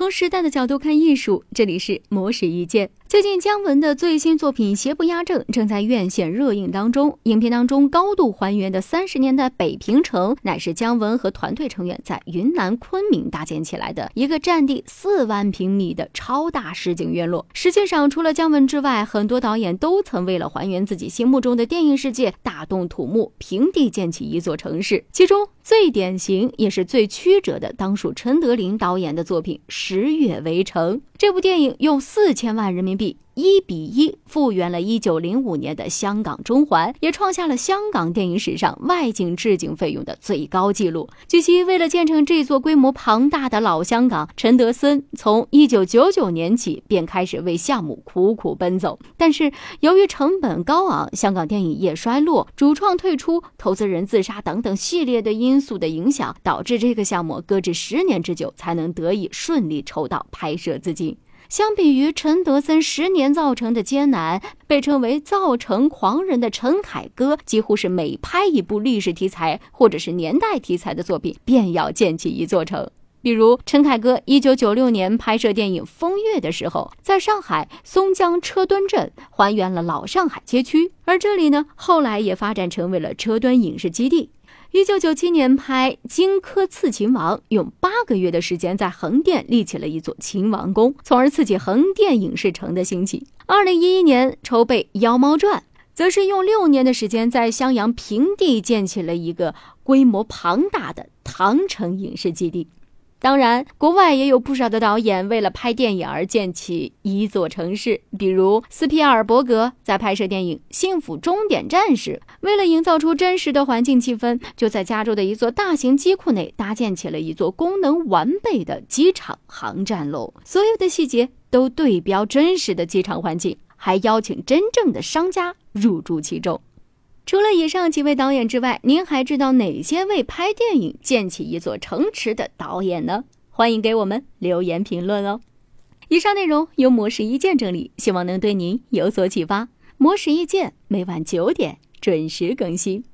从时代的角度看艺术，这里是魔石一见。最近姜文的最新作品《邪不压正》正在院线热映当中。影片当中高度还原的三十年代北平城，乃是姜文和团队成员在云南昆明搭建起来的一个占地四万平米的超大实景院落。实际上，除了姜文之外，很多导演都曾为了还原自己心目中的电影世界，大动土木，平地建起一座城市。其中最典型也是最曲折的，当属陈德霖导演的作品《十月围城》。这部电影用四千万人民币。一比一复原了1905年的香港中环，也创下了香港电影史上外景置景费用的最高纪录。据悉，为了建成这座规模庞大的老香港，陈德森从1999年起便开始为项目苦苦奔走。但是，由于成本高昂、香港电影业衰落、主创退出、投资人自杀等等系列的因素的影响，导致这个项目搁置十年之久，才能得以顺利筹到拍摄资金。相比于陈德森十年造成的艰难，被称为“造成狂人”的陈凯歌，几乎是每拍一部历史题材或者是年代题材的作品，便要建起一座城。比如，陈凯歌一九九六年拍摄电影《风月》的时候，在上海松江车墩镇还原了老上海街区，而这里呢，后来也发展成为了车墩影视基地。一九九七年拍《荆轲刺秦王》，用八个月的时间在横店立起了一座秦王宫，从而刺激横店影视城的兴起。二零一一年筹备《妖猫传》，则是用六年的时间在襄阳平地建起了一个规模庞大的唐城影视基地。当然，国外也有不少的导演为了拍电影而建起一座城市，比如斯皮尔伯格在拍摄电影《幸福终点站》时，为了营造出真实的环境气氛，就在加州的一座大型机库内搭建起了一座功能完备的机场航站楼，所有的细节都对标真实的机场环境，还邀请真正的商家入驻其中。除了以上几位导演之外，您还知道哪些为拍电影建起一座城池的导演呢？欢迎给我们留言评论哦。以上内容由模式一见整理，希望能对您有所启发。模式一见每晚九点准时更新。